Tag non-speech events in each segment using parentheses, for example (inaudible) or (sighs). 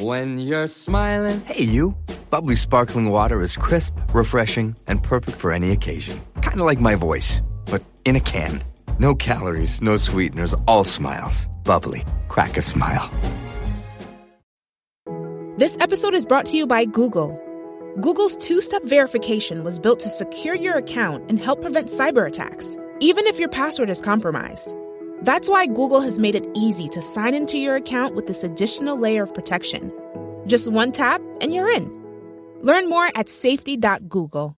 When you're smiling. Hey, you. Bubbly sparkling water is crisp, refreshing, and perfect for any occasion. Kind of like my voice, but in a can. No calories, no sweeteners, all smiles. Bubbly. Crack a smile. This episode is brought to you by Google. Google's two step verification was built to secure your account and help prevent cyber attacks, even if your password is compromised. That's why Google has made it easy to sign into your account with this additional layer of protection. Just one tap and you're in. Learn more at safety.google.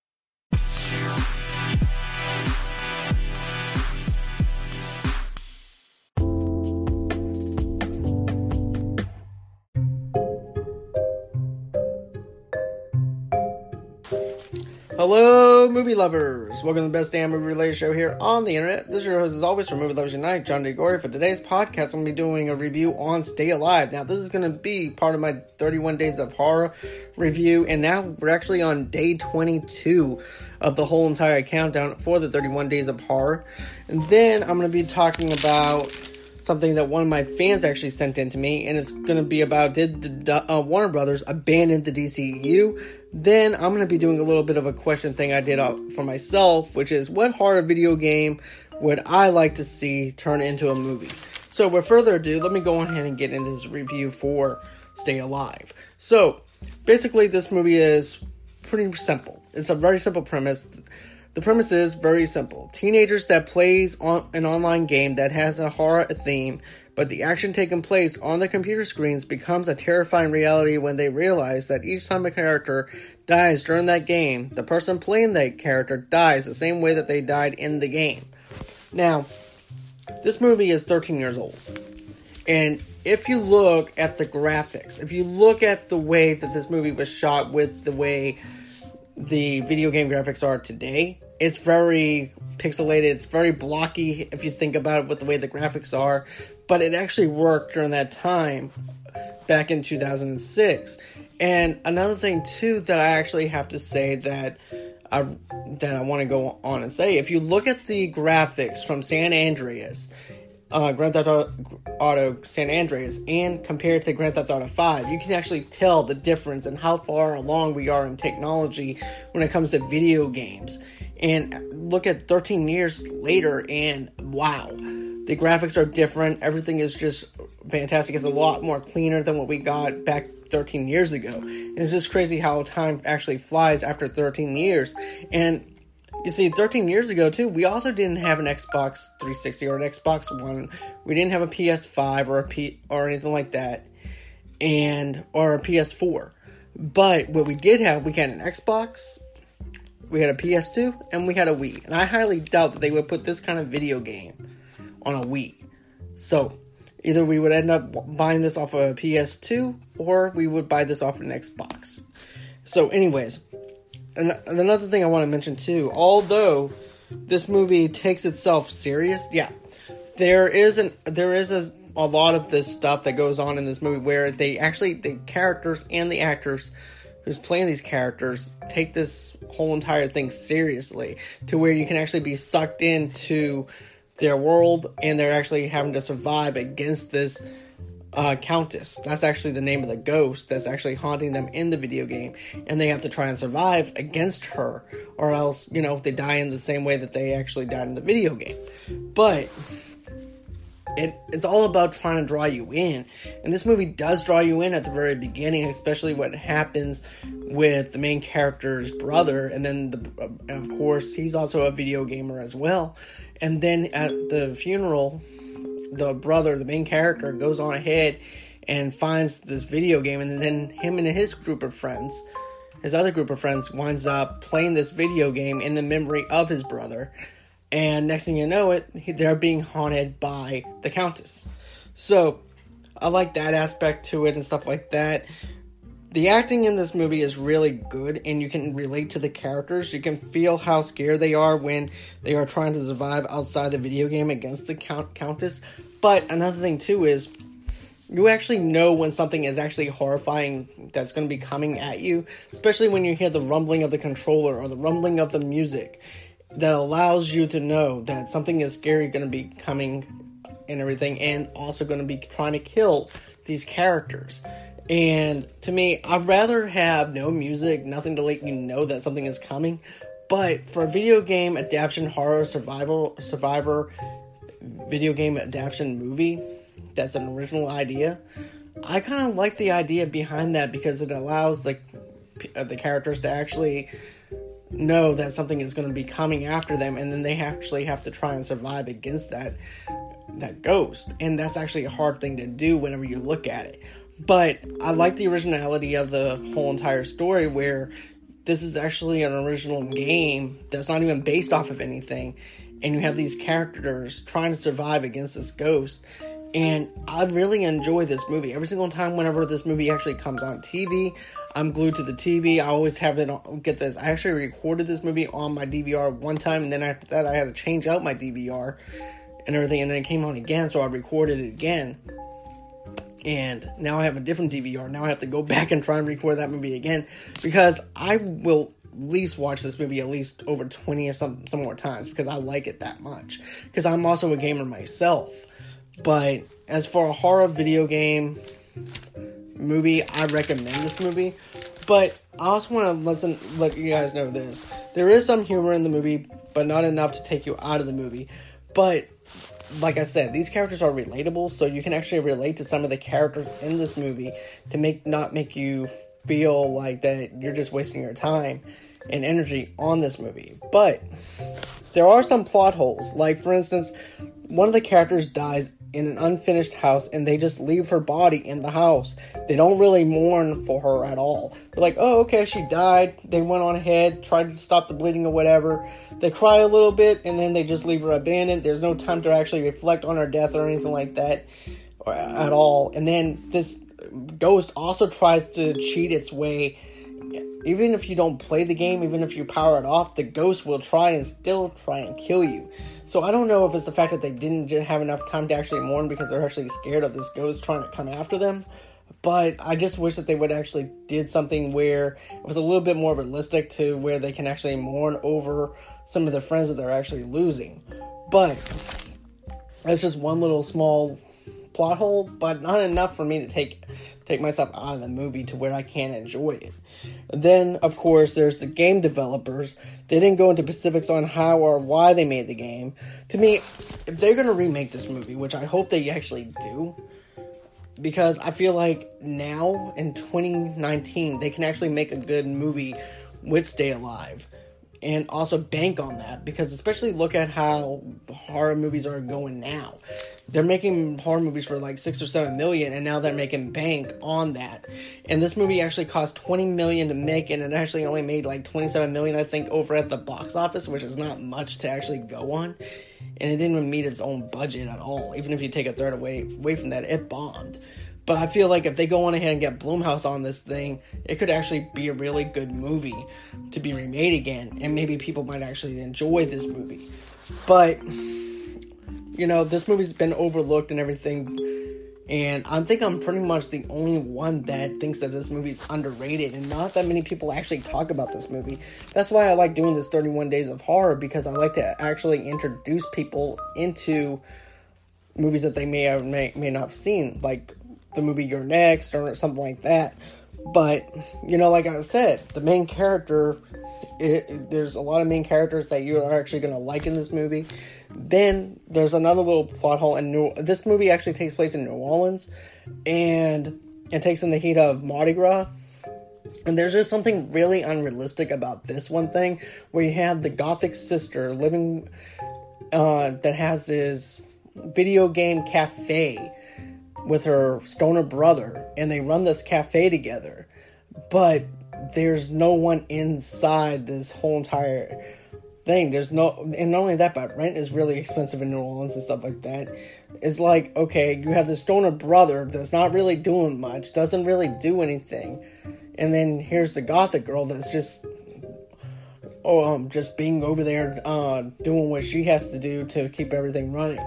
Hello, movie lovers! Welcome to the best damn movie related show here on the internet. This is your host, as always, for Movie Lovers Unite, John DeGore. For today's podcast, I'm going to be doing a review on Stay Alive. Now, this is going to be part of my 31 Days of Horror review, and now we're actually on day 22 of the whole entire countdown for the 31 Days of Horror. And then I'm going to be talking about something that one of my fans actually sent in to me, and it's going to be about did the uh, Warner Brothers abandon the DCU? Then I'm going to be doing a little bit of a question thing I did uh, for myself, which is what horror video game would I like to see turn into a movie? So, with further ado, let me go ahead and get into this review for Stay Alive. So, basically, this movie is pretty simple. It's a very simple premise. The premise is very simple. Teenagers that plays on an online game that has a horror theme, but the action taking place on the computer screens becomes a terrifying reality when they realize that each time a character dies during that game, the person playing that character dies the same way that they died in the game. Now, this movie is 13 years old. And if you look at the graphics, if you look at the way that this movie was shot with the way the video game graphics are today, it's very pixelated. It's very blocky if you think about it with the way the graphics are, but it actually worked during that time back in 2006. And another thing too that I actually have to say that I that I want to go on and say, if you look at the graphics from San Andreas, uh, Grand Theft Auto San Andreas, and compared to Grand Theft Auto 5, you can actually tell the difference and how far along we are in technology when it comes to video games and look at 13 years later and wow the graphics are different. Everything is just fantastic. It's a lot more cleaner than what we got back 13 years ago. And it's just crazy how time actually flies after 13 years. And you see 13 years ago too we also didn't have an xbox 360 or an xbox one. We didn't have a ps5 or a p or anything like that and or a ps4 but what we did have we had an xbox we had a PS2, and we had a Wii. And I highly doubt that they would put this kind of video game on a Wii. So, either we would end up buying this off of a PS2, or we would buy this off an Xbox. So, anyways, and another thing I want to mention too, although this movie takes itself serious, yeah, there is an there is a, a lot of this stuff that goes on in this movie where they actually the characters and the actors who's playing these characters take this whole entire thing seriously to where you can actually be sucked into their world and they're actually having to survive against this uh, countess. That's actually the name of the ghost that's actually haunting them in the video game, and they have to try and survive against her, or else, you know, if they die in the same way that they actually died in the video game. But it, it's all about trying to draw you in. And this movie does draw you in at the very beginning, especially what happens with the main character's brother. And then, the, uh, of course, he's also a video gamer as well. And then at the funeral, the brother, the main character, goes on ahead and finds this video game. And then him and his group of friends, his other group of friends, winds up playing this video game in the memory of his brother and next thing you know it they're being haunted by the countess. So i like that aspect to it and stuff like that. The acting in this movie is really good and you can relate to the characters. You can feel how scared they are when they are trying to survive outside the video game against the count- countess. But another thing too is you actually know when something is actually horrifying that's going to be coming at you especially when you hear the rumbling of the controller or the rumbling of the music that allows you to know that something is scary going to be coming and everything, and also going to be trying to kill these characters. And to me, I'd rather have no music, nothing to let you know that something is coming. But for a video game adaptation horror survival survivor video game adaptation movie that's an original idea, I kind of like the idea behind that because it allows the uh, the characters to actually know that something is going to be coming after them and then they actually have to try and survive against that that ghost. And that's actually a hard thing to do whenever you look at it. But i like the originality of the whole entire story where this is actually an original game that's not even based off of anything. And you have these characters trying to survive against this ghost. And I really enjoy this movie. Every single time, whenever this movie actually comes on TV, I'm glued to the TV. I always have it. On, get this. I actually recorded this movie on my DVR one time, and then after that, I had to change out my DVR and everything, and then it came on again, so I recorded it again. And now I have a different DVR. Now I have to go (laughs) back and try and record that movie again because I will at least watch this movie at least over 20 or some some more times because I like it that much. Because I'm also a gamer myself. But as for a horror video game movie, I recommend this movie. But I also want to listen, let you guys know this. There is some humor in the movie, but not enough to take you out of the movie. But like I said, these characters are relatable, so you can actually relate to some of the characters in this movie to make not make you feel like that you're just wasting your time and energy on this movie. But there are some plot holes. Like for instance, one of the characters dies in an unfinished house and they just leave her body in the house. They don't really mourn for her at all. They're like, oh, okay, she died. They went on ahead, tried to stop the bleeding or whatever. They cry a little bit and then they just leave her abandoned. There's no time to actually reflect on her death or anything like that or, uh, at all. And then this ghost also tries to cheat its way. Even if you don't play the game, even if you power it off, the ghost will try and still try and kill you. So I don't know if it's the fact that they didn't have enough time to actually mourn because they're actually scared of this ghost trying to come after them. But I just wish that they would actually did something where it was a little bit more realistic to where they can actually mourn over some of the friends that they're actually losing. But that's just one little small plot hole, but not enough for me to take take myself out of the movie to where I can't enjoy it. Then, of course, there's the game developers. They didn't go into specifics on how or why they made the game. To me, if they're going to remake this movie, which I hope they actually do, because I feel like now in 2019 they can actually make a good movie with Stay Alive and also bank on that because especially look at how horror movies are going now. They're making horror movies for like six or seven million and now they're making bank on that. And this movie actually cost 20 million to make and it actually only made like 27 million i think over at the box office which is not much to actually go on. And it didn't even meet its own budget at all even if you take a third away away from that it bombed but I feel like if they go on ahead and get Blumhouse on this thing, it could actually be a really good movie to be remade again, and maybe people might actually enjoy this movie. But you know, this movie's been overlooked and everything, and I think I'm pretty much the only one that thinks that this movie's underrated, and not that many people actually talk about this movie. That's why I like doing this 31 Days of Horror because I like to actually introduce people into movies that they may or may, may not have seen, like the movie You're Next or something like that. But, you know, like I said, the main character, it, there's a lot of main characters that you are actually going to like in this movie. Then there's another little plot hole, and New, this movie actually takes place in New Orleans, and it takes in the heat of Mardi Gras. And there's just something really unrealistic about this one thing, where you have the gothic sister living uh, that has this video game cafe with her stoner brother, and they run this cafe together. But there's no one inside this whole entire thing. There's no, and not only that, but rent is really expensive in New Orleans and stuff like that. It's like, okay, you have this stoner brother that's not really doing much, doesn't really do anything, and then here's the gothic girl that's just, oh, um, just being over there, uh, doing what she has to do to keep everything running.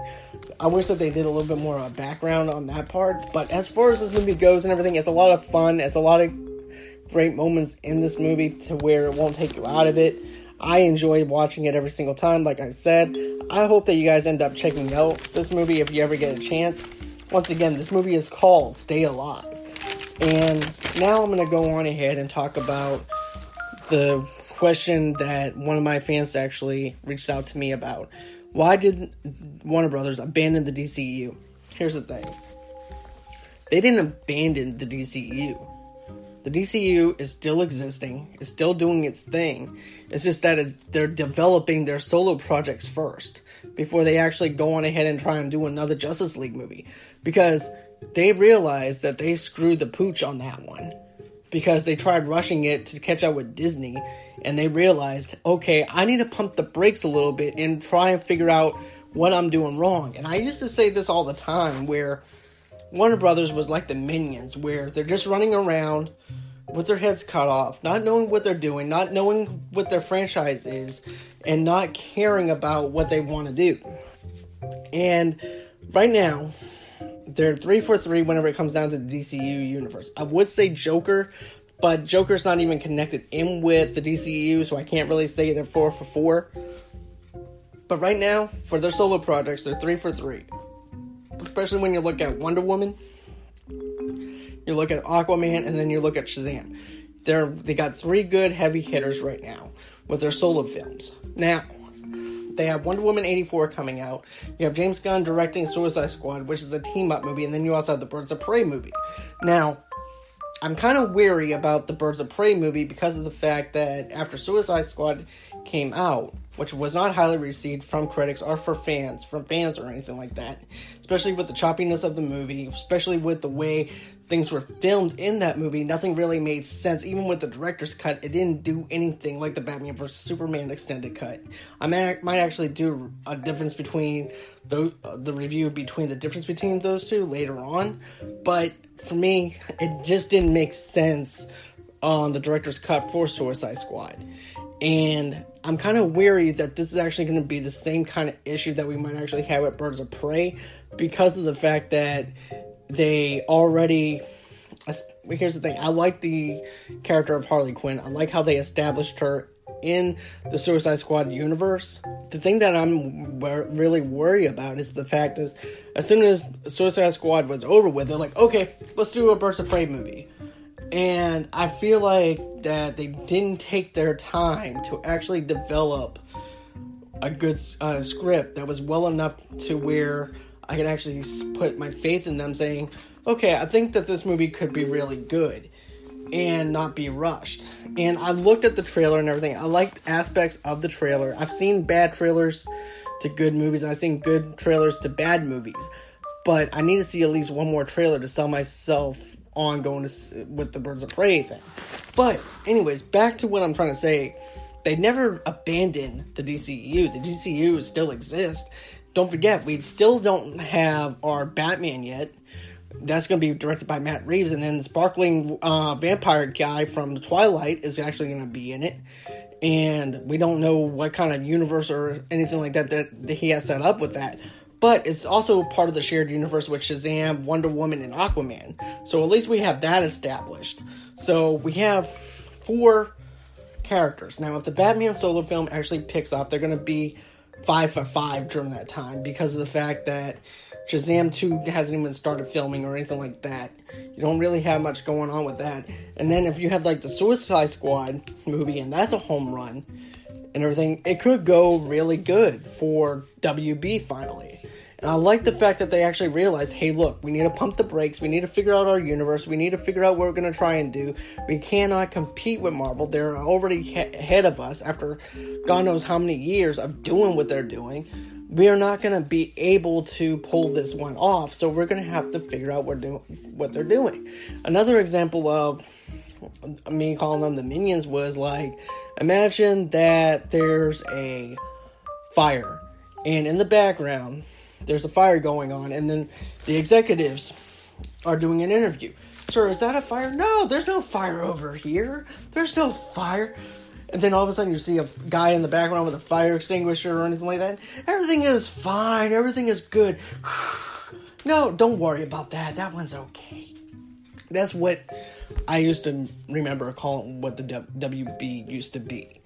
I wish that they did a little bit more of a background on that part. But as far as this movie goes and everything, it's a lot of fun. It's a lot of great moments in this movie to where it won't take you out of it. I enjoy watching it every single time, like I said. I hope that you guys end up checking out this movie if you ever get a chance. Once again, this movie is called Stay Alive. And now I'm going to go on ahead and talk about the question that one of my fans actually reached out to me about. Why did Warner Brothers abandon the DCU? Here's the thing they didn't abandon the DCU. The DCU is still existing, it's still doing its thing. It's just that it's, they're developing their solo projects first before they actually go on ahead and try and do another Justice League movie. Because they realized that they screwed the pooch on that one. Because they tried rushing it to catch up with Disney, and they realized, okay, I need to pump the brakes a little bit and try and figure out what I'm doing wrong. And I used to say this all the time where Warner Brothers was like the Minions, where they're just running around with their heads cut off, not knowing what they're doing, not knowing what their franchise is, and not caring about what they want to do. And right now, they're three for three whenever it comes down to the DCU universe. I would say Joker, but Joker's not even connected in with the DCU, so I can't really say they're four for four. But right now, for their solo projects, they're three for three especially when you look at Wonder Woman, you look at Aquaman, and then you look at Shazam. They're they got three good heavy hitters right now with their solo films. Now they have Wonder Woman 84 coming out. You have James Gunn directing Suicide Squad, which is a team up movie, and then you also have the Birds of Prey movie. Now, I'm kind of weary about the Birds of Prey movie because of the fact that after Suicide Squad came out, which was not highly received from critics or for fans, from fans or anything like that. Especially with the choppiness of the movie, especially with the way things were filmed in that movie, nothing really made sense. Even with the director's cut, it didn't do anything like the Batman vs Superman extended cut. I might, actually do a difference between the uh, the review between the difference between those two later on, but for me, it just didn't make sense on the director's cut for Suicide Squad. And I'm kind of weary that this is actually going to be the same kind of issue that we might actually have with Birds of Prey because of the fact that they already. Here's the thing I like the character of Harley Quinn, I like how they established her in the Suicide Squad universe. The thing that I'm really worried about is the fact is, as soon as Suicide Squad was over with, they're like, okay, let's do a Birds of Prey movie. And I feel like that they didn't take their time to actually develop a good uh, script that was well enough to where I could actually put my faith in them saying, okay, I think that this movie could be really good and not be rushed. And I looked at the trailer and everything. I liked aspects of the trailer. I've seen bad trailers to good movies, and I've seen good trailers to bad movies. But I need to see at least one more trailer to sell myself on going to, with the Birds of Prey thing. But, anyways, back to what I'm trying to say. They never abandoned the DCU. The DCU still exists. Don't forget, we still don't have our Batman yet. That's going to be directed by Matt Reeves, and then the Sparkling uh, Vampire guy from the Twilight is actually going to be in it. And we don't know what kind of universe or anything like that that he has set up with that but it's also part of the shared universe with Shazam, Wonder Woman, and Aquaman. So at least we have that established. So we have four characters. Now, if the Batman solo film actually picks up, they're going to be five for five during that time because of the fact that Shazam 2 hasn't even started filming or anything like that. You don't really have much going on with that. And then if you have like the Suicide Squad movie and that's a home run and everything, it could go really good for WB finally. And I like the fact that they actually realized, hey, look, we need to pump the brakes. We need to figure out our universe. We need to figure out what we're going to try and do. We cannot compete with Marvel. They're already he- ahead of us after God knows how many years of doing what they're doing. We are not going to be able to pull this one off. So we're going to have to figure out what, do- what they're doing. Another example of me calling them the minions was like, imagine that there's a fire. And in the background, there's a fire going on, and then the executives are doing an interview. Sir, is that a fire? No, there's no fire over here. There's no fire. And then all of a sudden you see a guy in the background with a fire extinguisher or anything like that. Everything is fine. Everything is good. (sighs) no, don't worry about that. That one's okay. That's what I used to remember calling what the WB used to be.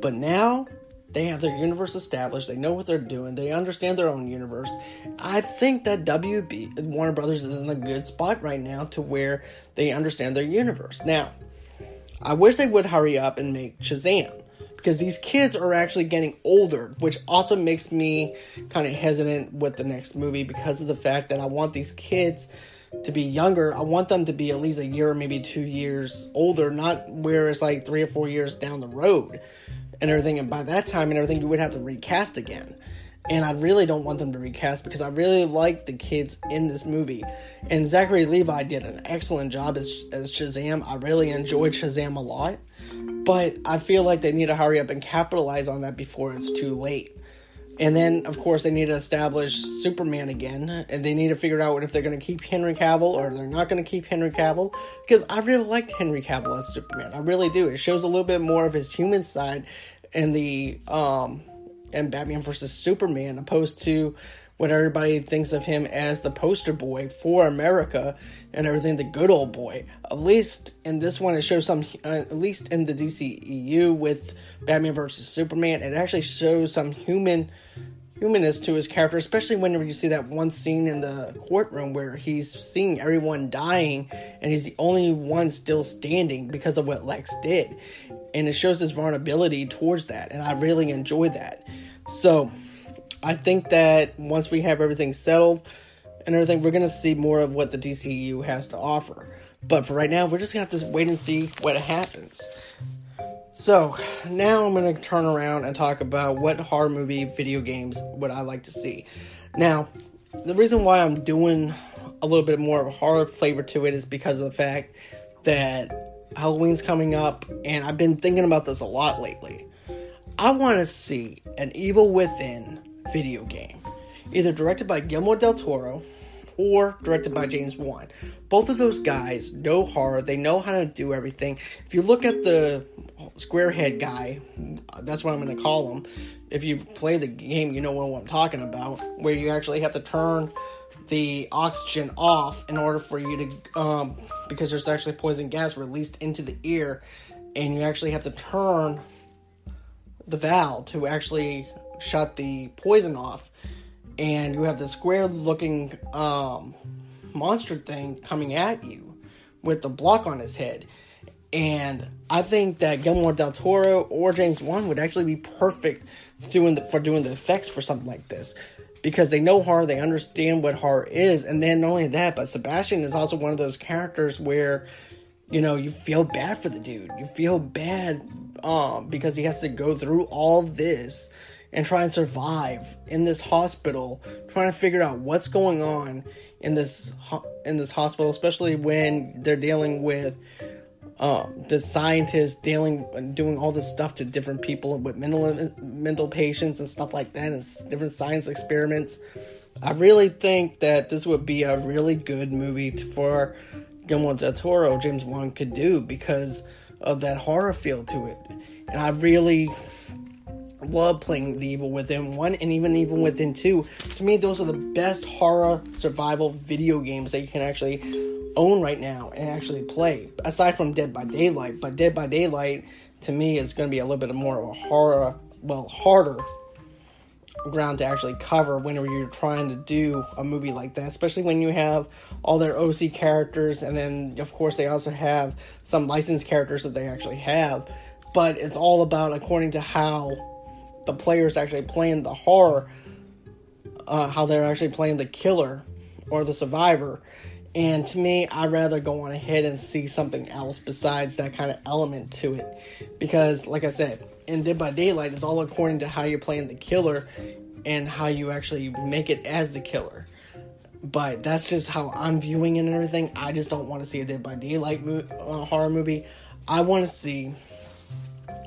But now They have their universe established. They know what they're doing. They understand their own universe. I think that WB Warner Brothers is in a good spot right now to where they understand their universe. Now, I wish they would hurry up and make Shazam because these kids are actually getting older, which also makes me kind of hesitant with the next movie because of the fact that I want these kids to be younger. I want them to be at least a year or maybe two years older, not where it's like three or four years down the road and everything. And by that time and everything, you would have to recast again. And I really don't want them to recast because I really like the kids in this movie. And Zachary Levi did an excellent job as, as Shazam. I really enjoyed Shazam a lot. But I feel like they need to hurry up and capitalize on that before it's too late. And then, of course, they need to establish Superman again, and they need to figure out if they're going to keep Henry Cavill or they're not going to keep Henry Cavill. Because I really liked Henry Cavill as Superman. I really do. It shows a little bit more of his human side in the um and Batman versus Superman, opposed to what everybody thinks of him as the poster boy for America and everything, the good old boy. At least in this one, it shows some, uh, at least in the DCEU with Batman versus Superman, it actually shows some human humanness to his character, especially whenever you see that one scene in the courtroom where he's seeing everyone dying and he's the only one still standing because of what Lex did. And it shows his vulnerability towards that, and I really enjoy that. So, I think that once we have everything settled and everything, we're going to see more of what the DCU has to offer. But for right now, we're just going to have to wait and see what happens. So, now I'm going to turn around and talk about what horror movie video games would I like to see. Now, the reason why I'm doing a little bit more of a horror flavor to it is because of the fact that Halloween's coming up, and I've been thinking about this a lot lately. I want to see an Evil Within video game, either directed by Guillermo del Toro or directed by James Wan. Both of those guys know horror, they know how to do everything. If you look at the squarehead guy, that's what I'm going to call him. If you play the game, you know what I'm talking about, where you actually have to turn the oxygen off in order for you to, um, because there's actually poison gas released into the ear, and you actually have to turn the valve to actually shut the poison off, and you have the square looking um, monster thing coming at you with the block on his head. And I think that Guillermo del Toro or James Wan would actually be perfect for doing the, for doing the effects for something like this because they know horror, they understand what horror is, and then not only that, but Sebastian is also one of those characters where you know you feel bad for the dude, you feel bad um, because he has to go through all this and try and survive in this hospital, trying to figure out what's going on in this in this hospital, especially when they're dealing with um, the scientists dealing doing all this stuff to different people with mental mental patients and stuff like that, and different science experiments. I really think that this would be a really good movie for Guillermo del Toro, James Wan could do because of that horror feel to it, and I really love playing the Evil Within 1 and even Evil Within 2. To me, those are the best horror survival video games that you can actually own right now and actually play. Aside from Dead by Daylight, but Dead by Daylight to me is going to be a little bit more of a horror, well, harder ground to actually cover whenever you're trying to do a movie like that, especially when you have all their OC characters, and then of course they also have some licensed characters that they actually have. But it's all about according to how the players actually playing the horror, uh, how they're actually playing the killer or the survivor. And to me, I'd rather go on ahead and see something else besides that kind of element to it. Because, like I said, in Dead by Daylight, it's all according to how you're playing the killer and how you actually make it as the killer. But that's just how I'm viewing it and everything. I just don't want to see a Dead by Daylight mo- uh, horror movie. I want to see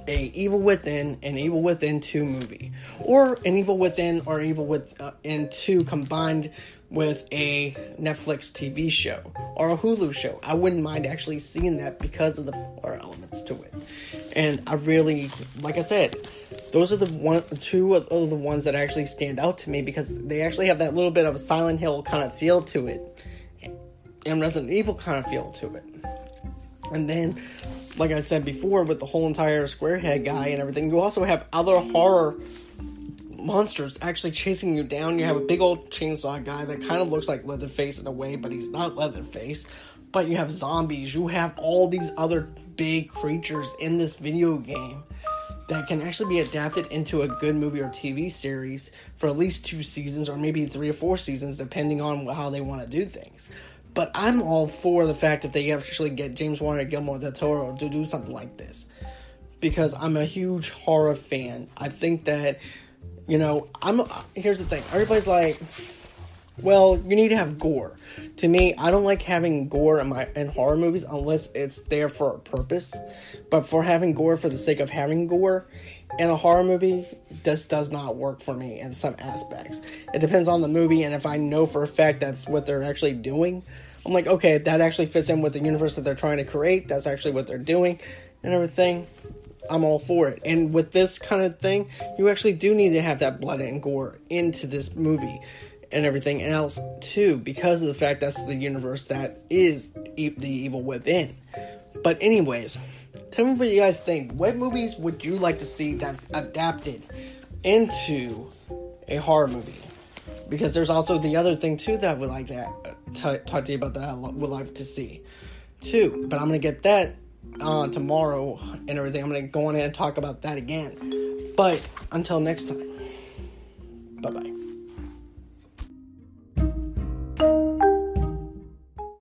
a Evil Within and Evil Within 2 movie, or an Evil Within or Evil Within uh, 2 combined with a Netflix TV show or a Hulu show. I wouldn't mind actually seeing that because of the horror elements to it. And I really, like I said, those are the one, two of the ones that actually stand out to me because they actually have that little bit of a Silent Hill kind of feel to it, and Resident Evil kind of feel to it. And then like I said before, with the whole entire squarehead guy and everything, you also have other horror monsters actually chasing you down. You have a big old chainsaw guy that kind of looks like Leatherface in a way, but he's not Leatherface. But you have zombies. You have all these other big creatures in this video game that can actually be adapted into a good movie or TV series for at least two seasons or maybe three or four seasons, depending on how they want to do things. But I'm all for the fact that they actually get James Wan and Guillermo del Toro to do something like this. Because I'm a huge horror fan. I think that, you know, I'm. Here's the thing everybody's like, well, you need to have gore. To me, I don't like having gore in my in horror movies unless it's there for a purpose. But for having gore for the sake of having gore in a horror movie, this does not work for me in some aspects. It depends on the movie, and if I know for a fact that's what they're actually doing, I'm like, okay, that actually fits in with the universe that they're trying to create. That's actually what they're doing, and everything. I'm all for it. And with this kind of thing, you actually do need to have that blood and gore into this movie and everything else too because of the fact that's the universe that is e- the evil within but anyways tell me what you guys think what movies would you like to see that's adapted into a horror movie because there's also the other thing too that I would like to uh, t- talk to you about that I lo- would like to see too. But i'm gonna get that uh, tomorrow and everything. I'm gonna go on and talk about that again. But until next time bye bye